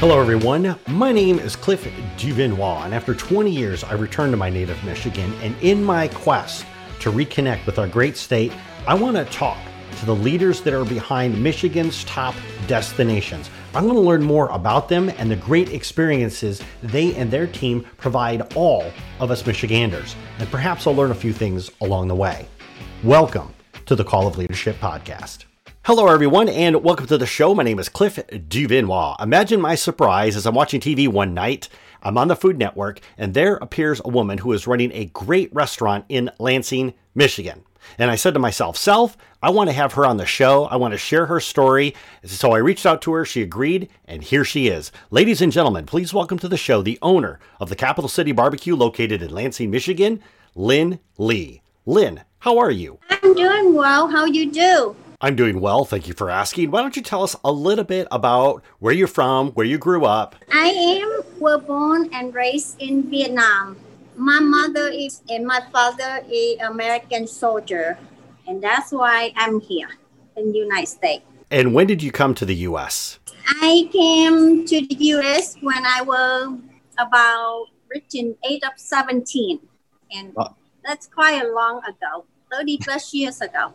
Hello, everyone. My name is Cliff Duvernois, and after 20 years, I returned to my native Michigan. And in my quest to reconnect with our great state, I want to talk to the leaders that are behind Michigan's top destinations. I'm going to learn more about them and the great experiences they and their team provide all of us Michiganders. And perhaps I'll learn a few things along the way. Welcome to the Call of Leadership podcast. Hello, everyone, and welcome to the show. My name is Cliff Duvernois. Imagine my surprise as I'm watching TV one night. I'm on the Food Network, and there appears a woman who is running a great restaurant in Lansing, Michigan. And I said to myself, Self, I want to have her on the show. I want to share her story. So I reached out to her. She agreed, and here she is. Ladies and gentlemen, please welcome to the show the owner of the Capital City Barbecue located in Lansing, Michigan, Linh Lee. Linh, how are you? I'm doing well. How you do? I'm doing well. Thank you for asking. Why don't you tell us a little bit about where you're from, where you grew up? I am well born and raised in Vietnam. My mother is and my father is American soldier, and that's why I'm here in the United States. And when did you come to the U.S.? I came to the U.S. when I was about reaching age of 17, and that's quite a long ago, 30 plus years ago.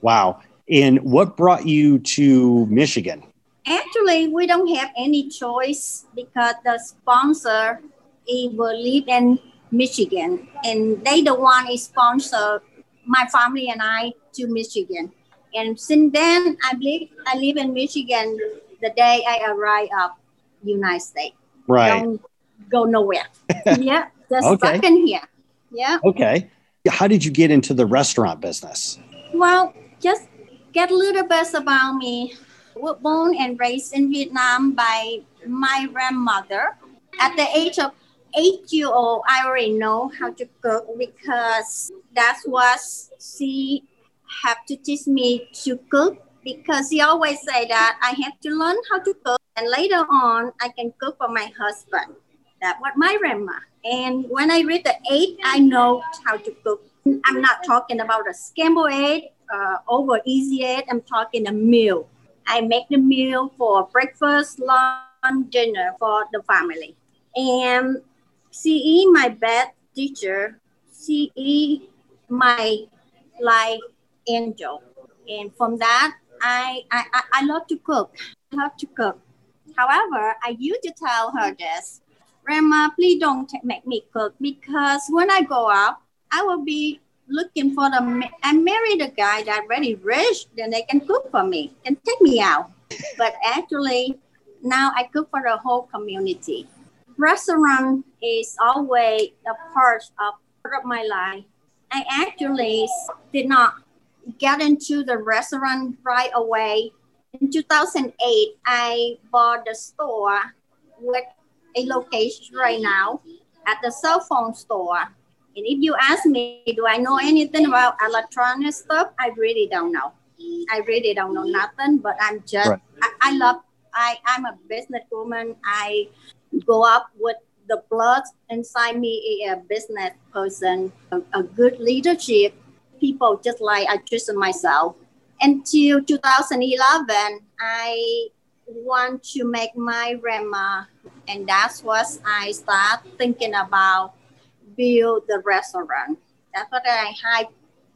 Wow. And what brought you to Michigan? Actually, we don't have any choice because the sponsor he will live in Michigan, and they the one is sponsor my family and I to Michigan. And since then, I live I live in Michigan the day I arrive up United States. Right. Don't go nowhere. yeah, just okay. stuck in here. Yeah. Okay. How did you get into the restaurant business? Well, just get a little bit about me. Was born and raised in Vietnam by my grandmother. At the age of eight year old, I already know how to cook because that's what she have to teach me to cook because she always say that I have to learn how to cook and later on I can cook for my husband. That what my grandma. And when I reach the eight, I know how to cook. I'm not talking about a scrambled egg uh, over easy egg. I'm talking a meal. I make the meal for breakfast, lunch, dinner for the family. And CE, my best teacher, CE, my life angel. And from that, I, I, I love to cook. I love to cook. However, I used to tell her this, Grandma, please don't make me cook because when I go out, I will be looking for the. I married a guy that very rich, then they can cook for me and take me out. But actually, now I cook for the whole community. Restaurant is always a part of, part of my life. I actually did not get into the restaurant right away. In 2008, I bought the store with a location right now at the cell phone store and if you ask me, do I know anything about electronic stuff? I really don't know. I really don't know nothing, but I'm just, right. I, I, love, I, I'm a businesswoman. I go up with the blood inside me, a, business person, a, a, good leadership, people just like I choose myself. Until 2011, I want to make my grandma, and that's what I start thinking about build the restaurant. That's what I hire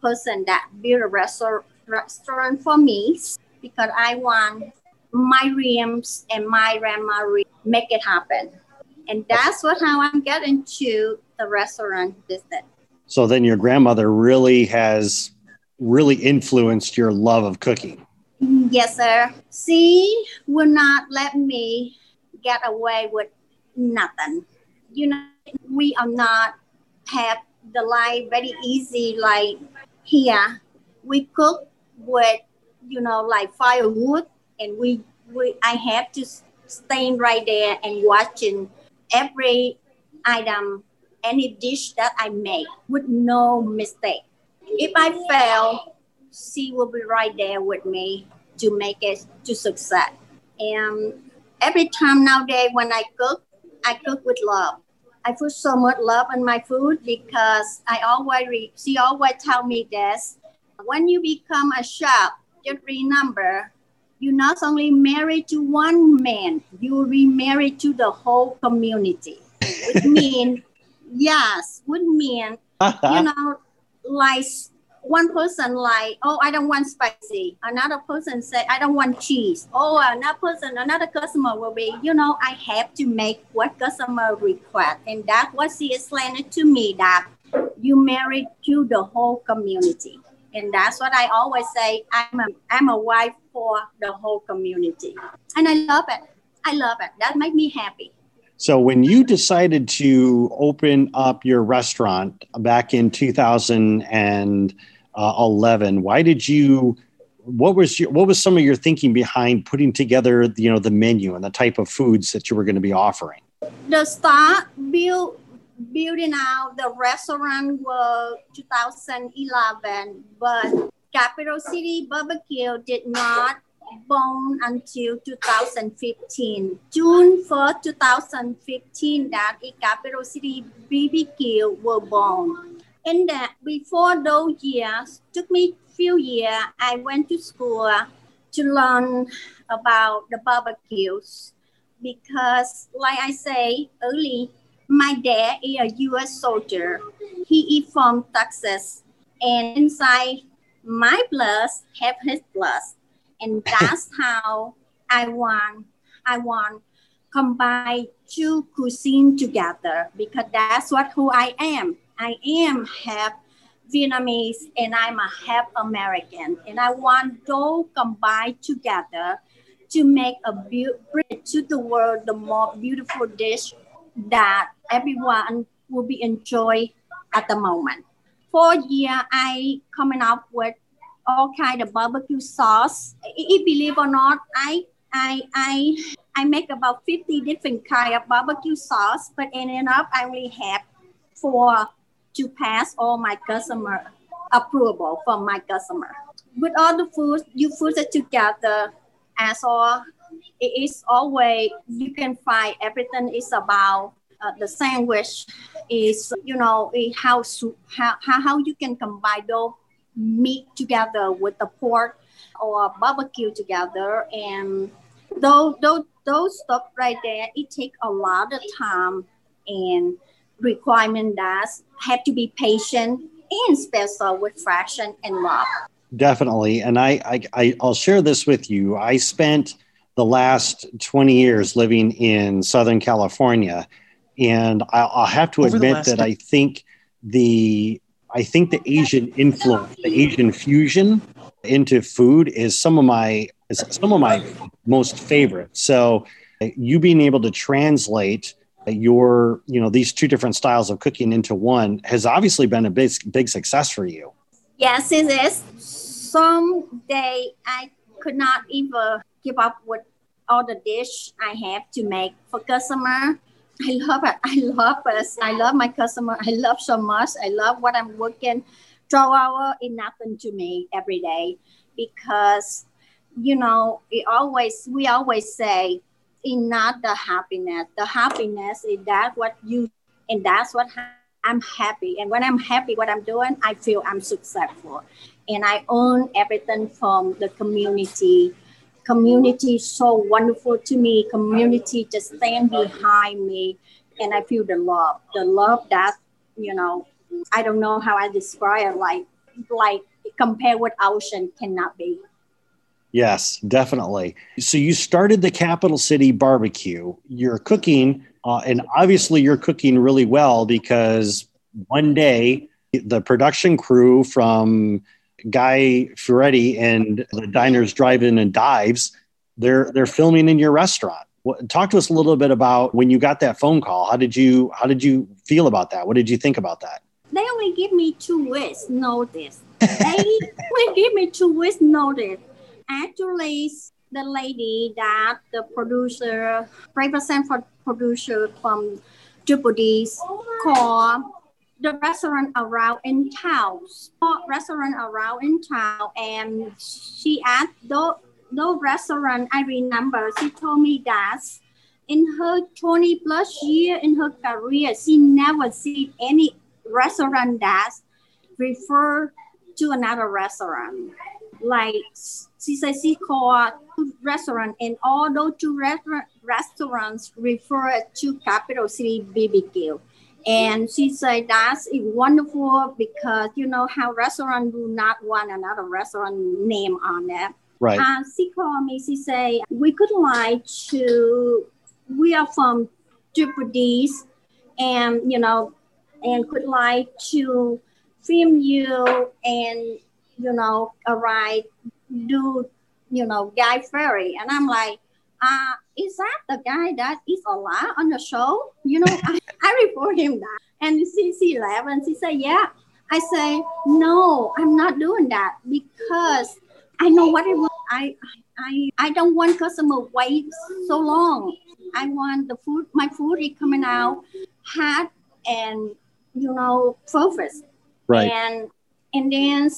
person that build a restaurant restaurant for me because I want my dreams and my grandma make it happen. And that's what how I'm getting to the restaurant business. So then your grandmother really has really influenced your love of cooking. Yes, sir. She will not let me get away with nothing. You know, we are not have the life very easy like here. We cook with you know like firewood and we, we i have to stand right there and watching every item any dish that i make with no mistake. If i fail she will be right there with me to make it to success. And every time nowadays when i cook i cook with love I put so much love on my food because I always re- she always tell me this. When you become a chef, just remember you not only married to one man, you remarried to the whole community. Which mean, yes, would mean, you know, like one person like, oh, I don't want spicy. Another person say, I don't want cheese. Oh, another person, another customer will be, you know, I have to make what customer request. And that's what she explained to me that you married to the whole community. And that's what I always say. I'm a, I'm a wife for the whole community. And I love it. I love it. That makes me happy. So when you decided to open up your restaurant back in Uh, 2011, why did you what was your what was some of your thinking behind putting together you know the menu and the type of foods that you were going to be offering? The start build building out the restaurant was 2011, but Capital City Barbecue did not born until 2015. June 1, 2015, that a Capital City BBQ were born. And that before those years, took me few years, I went to school uh, to learn about the barbecues because like I say early, my dad is a U.S. soldier. He is from Texas, and inside my blood have his blood and that's how I want I want combine two cuisine together because that's what who I am. I am half Vietnamese and I'm a half American, and I want those combined together to make a bring to the world the more beautiful dish that everyone will be enjoy at the moment. For year, I coming up with all kind of barbecue sauce. If believe or not, I I I I make about 50 different kind of barbecue sauce, but ended up I only have four to pass all my customer approval from my customer. With all the food, you put it together as all it is always you can find everything is about uh, the sandwich is you know how how how you can combine the meat together with the pork or barbecue together and those those those stuff right there it take a lot of time and requirement does have to be patient and special with fraction and love definitely. And I, I, I i'll share this with you. I spent the last 20 years living in southern california and i'll, I'll have to Over admit that i think the I think the Asian influence, the Asian fusion into food is some of my is some of my most favorite. So you being able to translate your you know these two different styles of cooking into one has obviously been a big big success for you. Yes, it is. Some day I could not even keep up with all the dish I have to make for customer I love it. I love it. I love my customer. I love so much. I love what I'm working 12 hours is nothing to me every day because you know it always we always say it's not the happiness the happiness is that what you and that's what i'm happy and when i'm happy what i'm doing i feel i'm successful and i own everything from the community community is so wonderful to me. Community just stand behind me, and I feel the love, the love that you know. I don't know how I describe it. Like, like compared with ocean cannot be. Yes, definitely. So you started the Capital City Barbecue. You're cooking, uh, and obviously you're cooking really well because one day the production crew from Guy Fieri and the Diners, Drive-In, and Dives, they're they're filming in your restaurant. Talk to us a little bit about when you got that phone call. How did you how did you feel about that? What did you think about that? They only give me two weeks notice. They only give me two weeks notice. Actually, the lady that the producer, represent for producer from D's called the restaurant around in town, restaurant around in town, and she asked those no restaurant. I remember she told me that in her 20 plus year in her career, she never seen any restaurant that refer to another restaurant. Like she said she called restaurant and all those two restaurant, restaurants refer to capital city bbq and she said that's wonderful because you know how restaurant do not want another restaurant name on it. Right. Uh, she called me she said we could like to we are from triple and you know and could like to film you and you know a arrive do you know guy Fieri and i'm like uh is that the guy that is a lot on the show? You know I, I report him that. And she, she laughed and she said yeah i say no i'm not doing that because i know what i want. I i i don't want customer wait so long. I want the food my food is coming out hot and you know focused. Right. And and then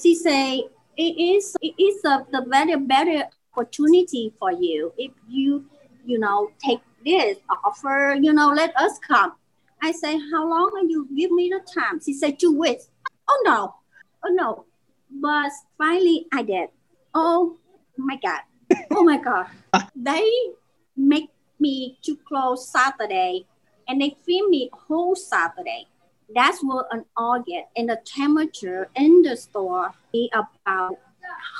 she say it is it is a the very better opportunity for you if you you know take this offer you know let us come. I say how long are you give me the time? She said two weeks. Oh no. Oh no. But finally i did. Oh my god. Oh my god. They make me to close saturday and they film me whole saturday that's what an August and the temperature in the store is about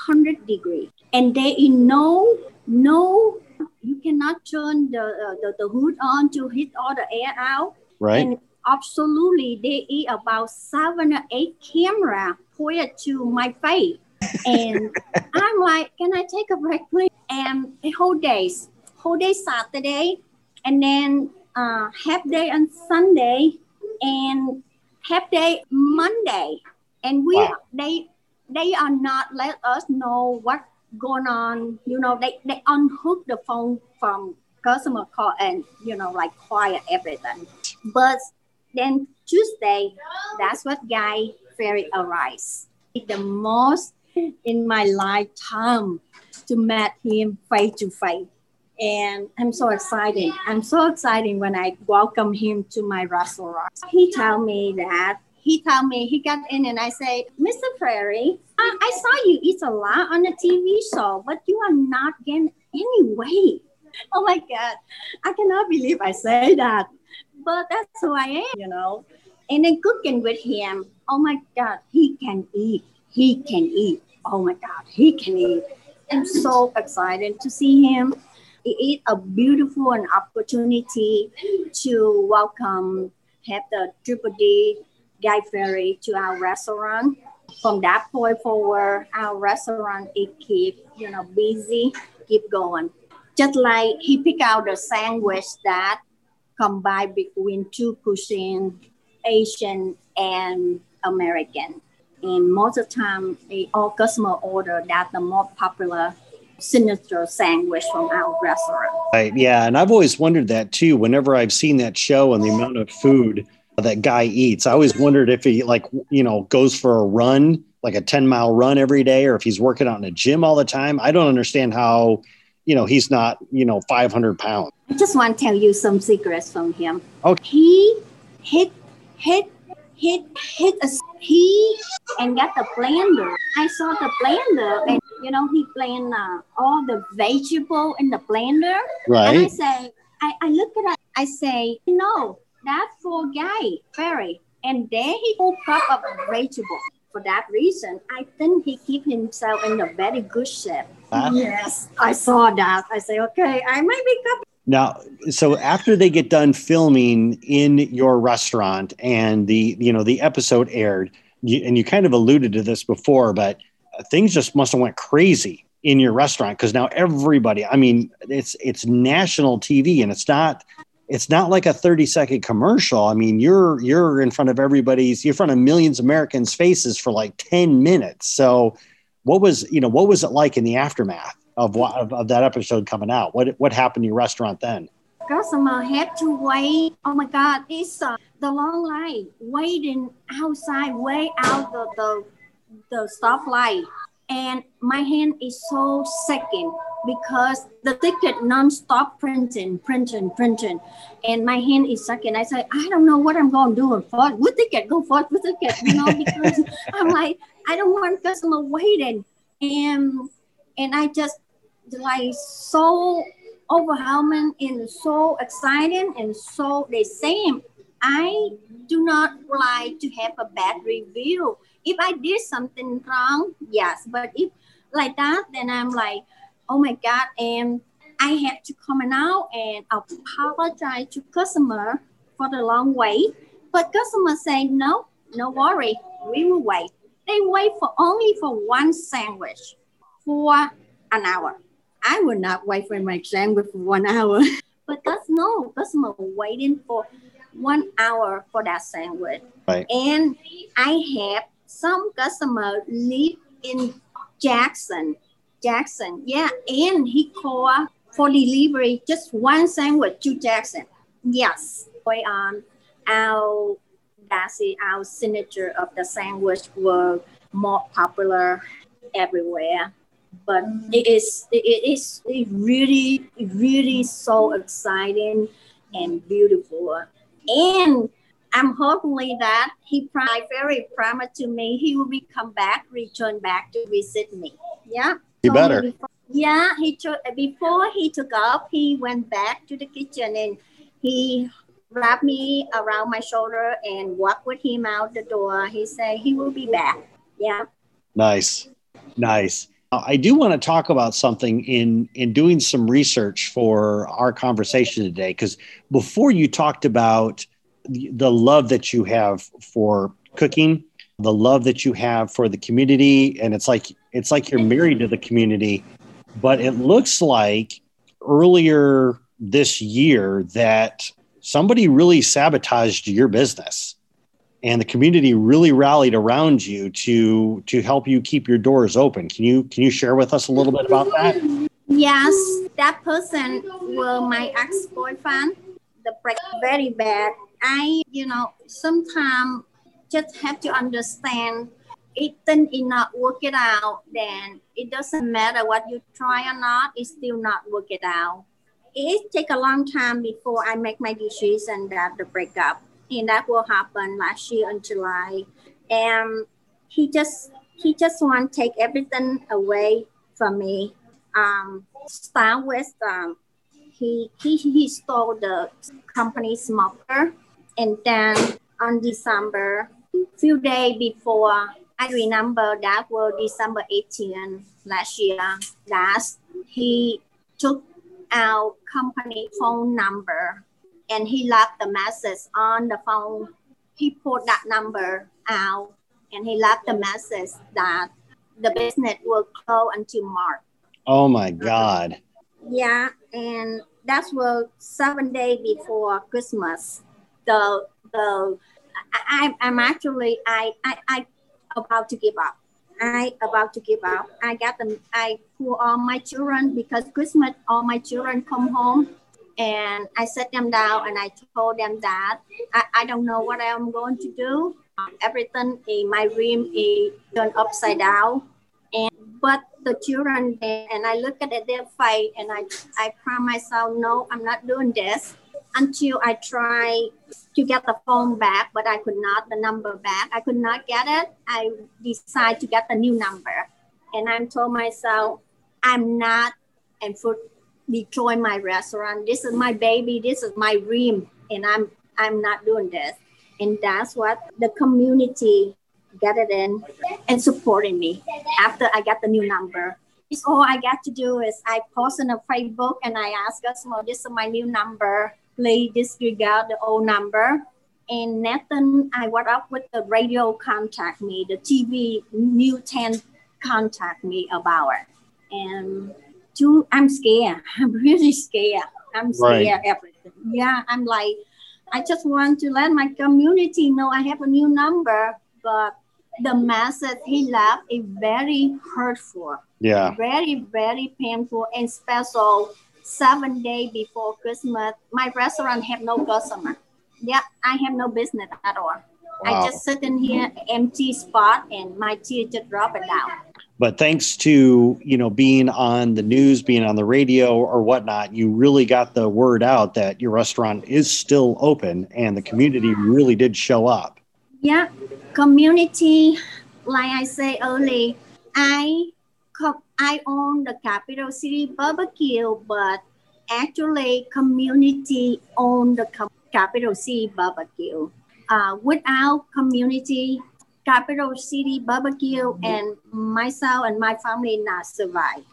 100 degrees. And there is no no you cannot turn the, uh, the the hood on to hit all the air out. Right. And absolutely there is about seven or eight camera pointed to my face. And i'm like can i take a break please? And the whole days whole day saturday and then uh, half day on sunday and half day Monday, and we Wow. they they are not let us know what going on. You know, they they unhook the phone from customer call and you know like quiet everything. But then Tuesday, that's what Guy Fieri arrives. It's the most in my lifetime to meet him face to face and I'm so excited. I'm so excited when I welcome him to my restaurant. He tell me that he tell me he got in and I say, Mr. Prairie, I, I saw you eat a lot on the TV show, but you are not getting any weight. Oh my God, I cannot believe I say that, but that's who I am, you know. And then cooking with him, oh my God, he can eat. He can eat. Oh my God, he can eat. I'm so excited to see him it is a beautiful an opportunity to welcome have the Triple D Guy Fieri to our restaurant. From that point forward, our restaurant it keep you know busy, keep going. Just like he pick out the sandwich that combine between two cuisine, Asian and American. And most of the time, they all customer order that the more popular signature sandwich from our restaurant. Right. Yeah. And I've always wondered that too. Whenever I've seen that show and the amount of food that guy eats, I always wondered if he, like, you know, goes for a run, like a 10 mile run every day, or if he's working out in a gym all the time. I don't understand how, you know, he's not, you know, 500 pounds. I just want to tell you some secrets from him. Okay. He hit, hit, hit, hit a he and got the blender. I saw the blender and you know he blend uh, all the vegetable in the blender. And I say, I, I look at it, I say, no, that for guy, Fieri. And then he cook up a vegetable. For that reason, I think he keep himself in a very good shape. Ah. Yes, I saw that. I say, okay, I might be up. Now, so after they get done filming in your restaurant and the, you know, the episode aired, you, and you kind of alluded to this before, but things just must have went crazy in your restaurant because now everybody, I mean, it's it's national TV and it's not it's not like a 30 second commercial. I mean, you're you're in front of everybody's, you're in front of millions of Americans' faces for like 10 minutes. So what was, you know, what was it like in the aftermath of what of, of that episode coming out? What what happened to your restaurant then? Customer have to wait. Oh my God, it's uh, the long line waiting outside, way out the the, the stoplight. And my hand is so second because the ticket non-stop printing, printing, printing. And my hand is second. I say, I don't know what I'm going to do. For what ticket? Go for what ticket? You know, because I'm like, I don't want customer waiting. and and I just like so overwhelming and so exciting and so the same. I do not like to have a bad review. If I did something wrong, yes, but if like that, then I'm like, oh my god, and I had to come out and apologize to customer for the long wait. But customer say no, no worry, we will wait. They wait for only for one sandwich for an hour. I would not wait for my sandwich for one hour. but that's no customer waiting for one hour for that sandwich. Right. And I have some customer live in Jackson. Jackson, yeah, and he called for delivery just one sandwich to Jackson. Yes, we um, our that's it, our signature of the sandwich were more popular everywhere. But it is it is it really really so exciting and beautiful. And I'm hopefully that he probably very promised to me he will be come back, return back to visit me. Yeah. You better. Before, yeah, he took before he took off, he went back to the kitchen and he wrapped me around my shoulder and walked with him out the door. He said he will be back. Yeah. Nice. Nice. I do want to talk about something in in doing some research for our conversation today because before you talked about the, love that you have for cooking, the love that you have for the community, and it's like it's like you're married to the community. But it looks like earlier this year that somebody really sabotaged your business and the community really rallied around you to to help you keep your doors open can you can you share with us a little bit about that yes that person was my ex-boyfriend the break very bad i you know sometimes just have to understand it then it not work it out then it doesn't matter what you try or not it still not work it out it take a long time before i make my decision that the breakup and that will happen last year in July. And he just he just want to take everything away from me. Um, start with um, he he he stole the company smoker, and then on December, few days before, I remember that was December 18 last year. Last he took our company phone number and he left the message on the phone. He put that number out and he left the message that the business will close until March. Oh my God. Yeah, and that's was seven days before Christmas. The the I, I'm actually I, I I about to give up. I about to give up. I got them. I pull all my children because Christmas all my children come home and I set them down and I told them that I, I don't know what I'm going to do. Everything in my room is turned upside down. And but the children and I look at their face and I I promise myself, no, I'm not doing this until I try to get the phone back, but I could not the number back. I could not get it. I decide to get the new number. And I'm told myself, I'm not and for destroy my restaurant. This is my baby. This is my dream, and I'm I'm not doing this. And that's what the community got it in and supporting me after I got the new number. It's all I got to do is I post on a Facebook and I ask us, well, this is my new number. Please disregard the old number. And Nathan, I went up with the radio contact me, the TV New 10 contact me about it. And too i'm scared i'm really scared i'm scared right. everything yeah i'm like i just want to let my community know i have a new number but the message he left is very hurtful yeah very very painful and special seven days before christmas my restaurant have no customer. Yeah i have no business at all. Wow. i just sit in here empty spot and my tears just drop it down. But thanks to you know being on the news being on the radio or whatnot you really got the word out that your restaurant is still open and the community really did show up. Yeah community like i say early i I own the capital city barbecue, but actually community own the capital city barbecue. Uh, without community, capital city barbecue and myself and my family not survive.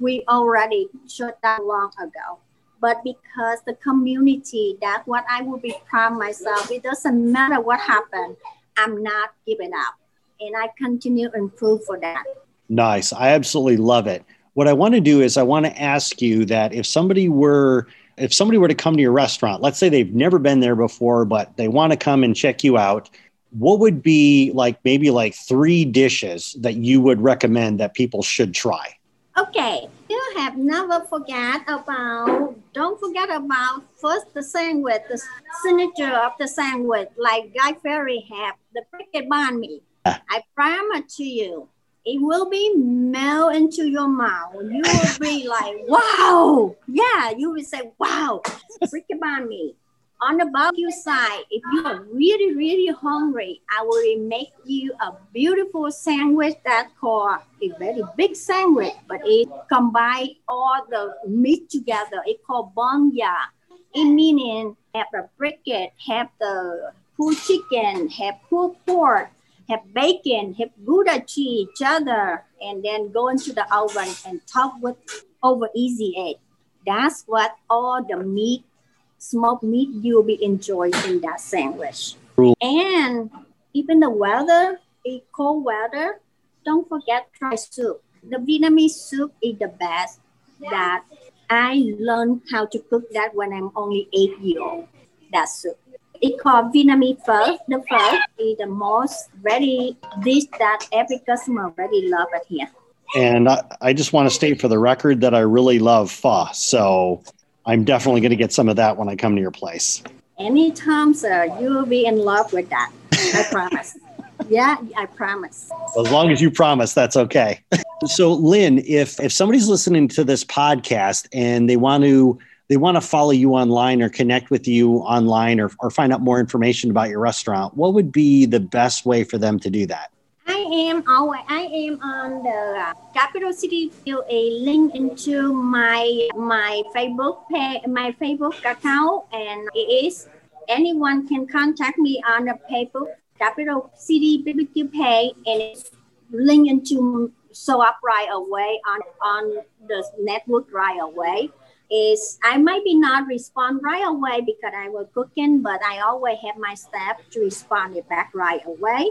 We already shut down long ago. But because the community, that's what I will be proud myself. It doesn't matter what happened. I'm not giving up. And I continue to improve for that. Nice. I absolutely love it. What I want to do is I want to ask you that if somebody were if somebody were to come to your restaurant, let's say they've never been there before, but they want to come and check you out, what would be like maybe like three dishes that you would recommend that people should try? Okay, you have never forget about, don't forget about first the sandwich, the signature of the sandwich, like Guy Fieri have, the cricket banh mi. I promise to you, it will be melt into your mouth. You will be like, wow. Yeah, you will say, wow, cricket banh mi. on the barbecue side, if you are really, really hungry, I will make you a beautiful sandwich that's called a very big sandwich, but it combine all the meat together. It called banya. It meaning have the brisket, have the pulled chicken, have pulled pork, have bacon, have Gouda cheese, other, and then go into the oven and top with over easy egg. That's what all the meat smoked meat you will be enjoying in that sandwich. And even the weather, a cold weather, don't forget try soup. The Vietnamese soup is the best that I learned how to cook that when I'm only eight years old. That soup. It's called Vietnamese pho. The pho is the most ready dish that every customer really love it here. And I, I just want to state for the record that I really love pho. So I'm definitely going to get some of that when I come to your place. Anytime, sir, you will be in love with that. I promise. yeah, I promise. As long as you promise, that's okay. so, Linh, if if somebody's listening to this podcast and they want to they want to follow you online or connect with you online or, or find out more information about your restaurant, what would be the best way for them to do that? I am I am on the capital city a link into my my Facebook page my Facebook account and it is anyone can contact me on the Facebook capital city BBQ page and it's linked into show up right away on on the network right away is I might be not respond right away because I was cooking, but I always have my staff to respond it back right away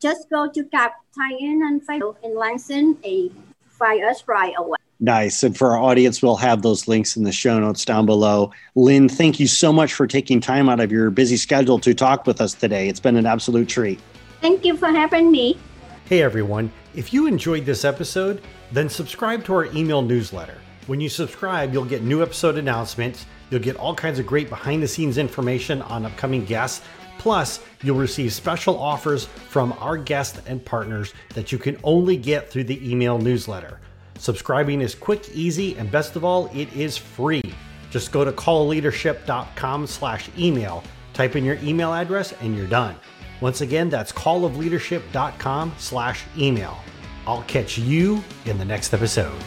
just go to Cap Tie-In and Facebook in Langston, a find us right away. Nice. And for our audience, we'll have those links in the show notes down below. Linh, thank you so much for taking time out of your busy schedule to talk with us today. It's been an absolute treat. Thank you for having me. Hey, everyone. If you enjoyed this episode, then subscribe to our email newsletter. When you subscribe, you'll get new episode announcements. You'll get all kinds of great behind the scenes information on upcoming guests Plus, you'll receive special offers from our guests and partners that you can only get through the email newsletter. Subscribing is quick, easy, and best of all, it is free. Just go to callofleadership.com slash email, type in your email address, and you're done. Once again, that's callofleadership.com slash email. I'll catch you in the next episode.